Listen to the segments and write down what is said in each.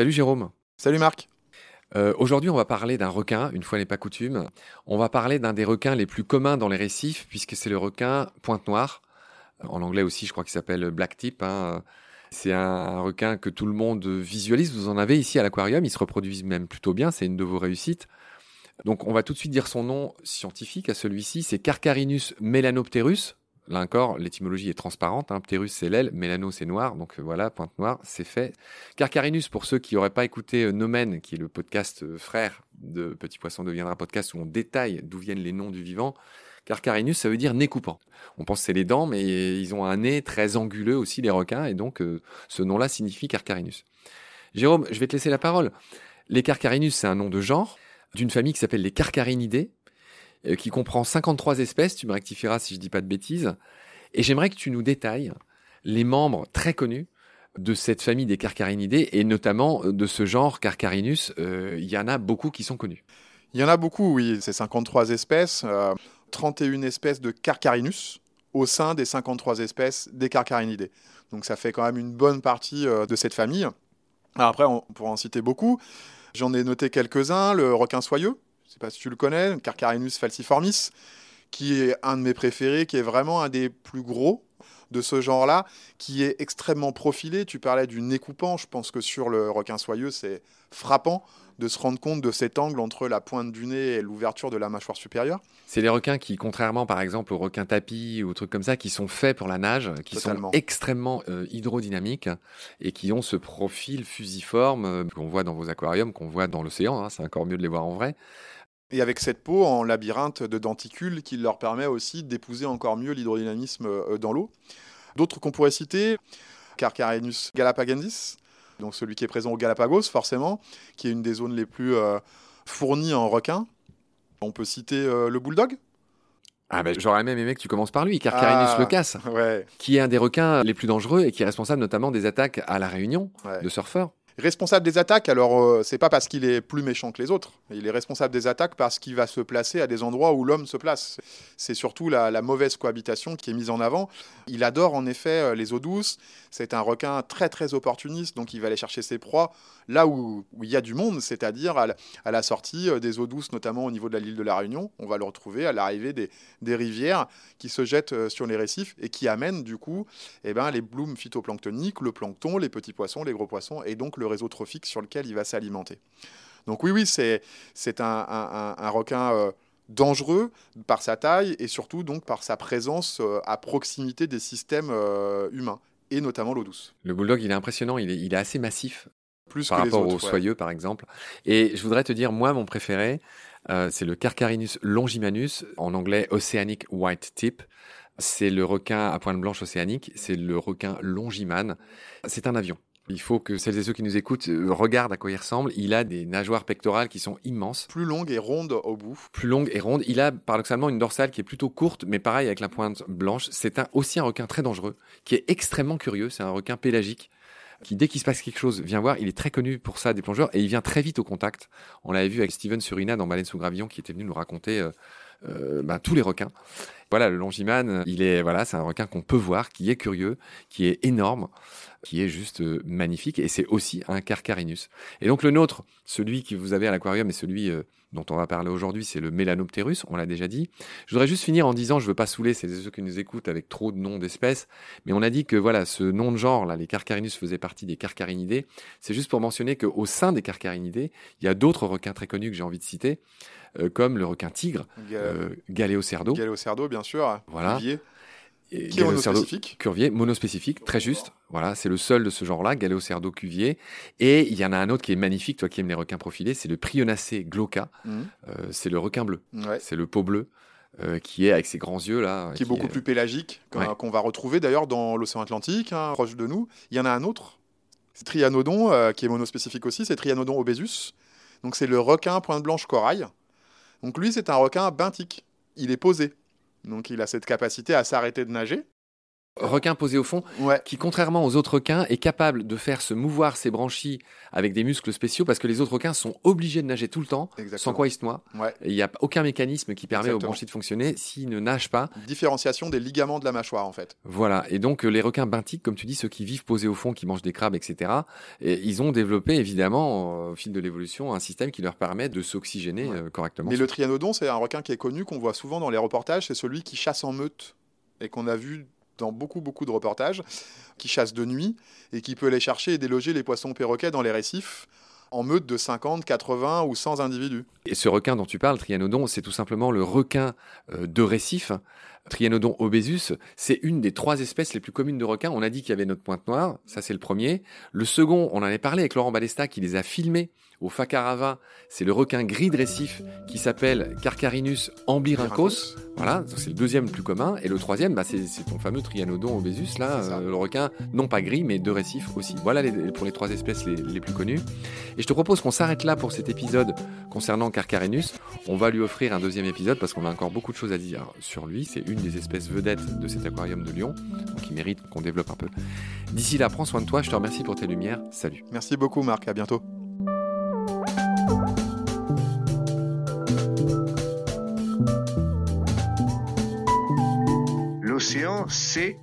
Salut Jérôme. Salut Marc. Euh, aujourd'hui, on va parler d'un requin, une fois n'est pas coutume. On va parler d'un des requins les plus communs dans les récifs, puisque c'est le requin pointe noire. En anglais aussi, je crois qu'il s'appelle black tip. Hein. C'est un, un, requin que tout le monde visualise. Vous en avez ici à l'aquarium. Il se reproduit même plutôt bien. C'est une de vos réussites. Donc, on va tout de suite dire son nom scientifique à celui-ci. C'est Carcarinus melanopterus. Là encore, l'étymologie est transparente. Hein. Pterus, c'est l'aile, mélano, c'est noir. Donc euh, voilà, pointe noire, c'est fait. Carcarinus, pour ceux qui n'auraient pas écouté euh, Nomen, qui est le podcast euh, frère de Petit Poisson deviendra podcast, où on détaille d'où viennent les noms du vivant. Carcarinus, ça veut dire nez coupant. On pense c'est les dents, mais ils ont un nez très anguleux aussi, les requins, et donc ce nom-là signifie Carcarinus. Jérôme, je vais te laisser la parole. Les Carcarinus, c'est un nom de genre d'une famille qui s'appelle les Carcarinidés, euh, qui comprend 53 espèces, tu me rectifieras si je dis pas de bêtises. Et j'aimerais que tu nous détailles les membres très connus de cette famille des Carcarinidés et notamment euh, de ce genre Carcarinus. Euh, il y en a beaucoup qui sont connus. Il y en a beaucoup, oui. C'est 53 espèces, 31 espèces de Carcarinus au sein des 53 espèces des Carcarinidés. Donc ça fait quand même une bonne partie de cette famille. après, on pourrait en citer beaucoup. J'en ai noté quelques-uns. Le requin soyeux, je ne sais pas si tu le connais, Carcarinus falciformis, qui est un de mes préférés, qui est vraiment un des plus gros de ce genre-là, qui est extrêmement profilé. Tu parlais du nez coupant, je pense que sur le requin soyeux, c'est frappant de se rendre compte de cet angle entre la pointe du nez et l'ouverture de la mâchoire supérieure. C'est les requins qui, contrairement par exemple aux requins tapis ou trucs comme ça, qui sont faits pour la nage, qui sont extrêmement euh, hydrodynamiques et qui ont ce profil fusiforme euh, qu'on voit dans vos aquariums, qu'on voit dans l'océan. Hein, c'est encore mieux de les voir en vrai. Et avec cette peau en labyrinthe de denticules qui leur permet aussi d'épouser encore mieux l'hydrodynamisme euh, dans l'eau. D'autres qu'on pourrait citer, Carcarenus galapagensis, donc celui qui est présent au Galapagos forcément, qui est une des zones les plus euh, fournies en requins. On peut citer euh, le bulldog, ah ben, j'aurais même aimé que tu commences par lui, Carcarinus ah, lecas, qui est un des requins les plus dangereux et qui est responsable notamment des attaques à la Réunion de surfeurs. Responsable des attaques, alors euh, c'est pas parce qu'il est plus méchant que les autres. Il est responsable des attaques parce qu'il va se placer à des endroits où l'homme se place. C'est surtout la, mauvaise cohabitation qui est mise en avant. Il adore en effet euh, les eaux douces. C'est un requin très très opportuniste, donc il va aller chercher ses proies là où, il y a du monde, c'est-à-dire à, la sortie euh, des eaux douces, notamment au niveau de l'île de la Réunion. On va le retrouver à l'arrivée des, rivières qui se jettent sur les récifs et qui amènent du coup eh ben, les blooms phytoplanctoniques, le plancton, les petits poissons, les gros poissons et donc le réseau trophique sur lequel il va s'alimenter. Donc oui, oui, c'est, c'est un, un, requin euh, dangereux par sa taille et surtout donc par sa présence euh, à proximité des systèmes euh, humains et notamment l'eau douce. Le bulldog, il est impressionnant, il est, il est assez massif. Plus par rapport aux soyeux, par exemple. Et je voudrais te dire, moi, mon préféré, c'est le Carcarinus longimanus, en anglais Oceanic White Tip. C'est le requin à pointe blanche océanique, c'est le requin longiman. C'est un avion. Il faut que celles et ceux qui nous écoutent euh, regardent à quoi il ressemble. Il a des nageoires pectorales qui sont immenses. Plus longues et rondes au bout. Plus longues et rondes. Il a paradoxalement une dorsale qui est plutôt courte, mais pareil avec la pointe blanche. C'est un, aussi un requin très dangereux, qui est extrêmement curieux. C'est un requin pélagique qui, dès qu'il se passe quelque chose, vient voir. Il est très connu pour ça des plongeurs et il vient très vite au contact. On l'avait vu avec Steven Surina dans Baleine sous gravillon qui était venu nous raconter euh, euh, ben, tous les requins. Voilà, le longiman, il est voilà, c'est un requin qu'on peut voir, qui est curieux, qui est énorme, qui est juste euh, magnifique, et c'est aussi un Carcarinus. Et donc le nôtre, celui que vous avez à l'aquarium et celui euh, dont on va parler aujourd'hui, c'est le Melanopterus, on l'a déjà dit. Je voudrais juste finir en disant, je veux pas saouler ceux qui nous écoutent avec trop de noms d'espèces, mais on a dit que voilà, ce nom de genre, là, les Carcarinus faisaient partie des Carcarinidés. C'est juste pour mentionner qu'au sein des Carcarinidés, il y a d'autres requins très connus que j'ai envie de citer. Euh, comme le requin tigre, euh, Galéocerdo. Galéocerdo, bien sûr. Voilà. Cuvier. qui est monospécifique. Curvier, monospécifique, très juste. Voilà, c'est le seul de ce genre-là, Galéocerdo cuvier. Et il y en a un autre qui est magnifique, toi qui aimes les requins profilés, c'est le Prionacé glauca. Mhm. Euh, c'est le requin bleu. C'est le pot bleu. qui est avec ses grands yeux là. Qui, est beaucoup plus pélagique, qu'on va retrouver d'ailleurs dans l'océan Atlantique, hein, proche de nous. Il y en a un autre, c'est Trianodon, qui est monospécifique aussi, c'est Trianodon obesus. Donc c'est le requin pointe blanche corail. Donc lui, c'est un requin benthique. Il est posé. Donc il a cette capacité à s'arrêter de nager. Requin posé au fond, Ouais. qui contrairement aux autres requins est capable de faire se mouvoir ses branchies avec des muscles spéciaux parce que les autres requins sont obligés de nager tout le temps, sans quoi ils se noient. Ouais. Il n'y a aucun mécanisme qui permet aux branchies de fonctionner s'ils ne nagent pas. Différenciation des ligaments de la mâchoire, en fait. Voilà. Et donc, euh, les requins benthiques, comme tu dis, ceux qui vivent posés au fond, qui mangent des crabes, etc., et ils ont développé, évidemment, euh, au fil de l'évolution, un système qui leur permet de s'oxygéner Ouais. euh, correctement. Mais le trianodon, c'est un requin qui est connu, qu'on voit souvent dans les reportages. C'est celui qui chasse en meute et qu'on a vu dans beaucoup, beaucoup de reportages, qui chasse de nuit et qui peut aller chercher et déloger les poissons perroquets dans les récifs en meute de 50, 80 ou 100 individus. Et ce requin dont tu parles, Trianodon, c'est tout simplement le requin euh, de récif. Trianodon obesus, c'est une des trois espèces les plus communes de requins. On a dit qu'il y avait notre pointe noire, ça c'est le premier. Le second, on en avait parlé avec Laurent Balesta qui les a filmés au Facarava, c'est le requin gris de récif qui s'appelle Carcarinus amblyrincos. Voilà, c'est le deuxième le plus commun. Et le troisième, bah, c'est ton fameux Trianodon obesus, là, euh, le requin non pas gris, mais de récif aussi. Voilà les- pour les trois espèces les, les plus connues. Et je te propose qu'on s'arrête là pour cet épisode concernant Carcarinus. On va lui offrir un deuxième épisode parce qu'on a encore beaucoup de choses à dire sur lui. C'est une des espèces vedettes de cet aquarium de Lyon, donc il mérite qu'on développe un peu. D'ici là, prends soin de toi. Je te remercie pour tes lumières. Salut. Merci beaucoup, Marc. À bientôt. L'océan, c'est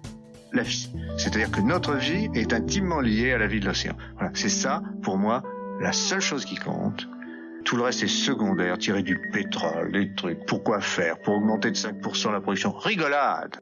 la vie. C'est-à-dire que notre vie est intimement liée à la vie de l'océan. Voilà. C'est ça, pour moi, la seule chose qui compte. Tout le reste est secondaire, tirer du pétrole, des trucs. Pourquoi faire? Pour augmenter de 5% la production? Rigolade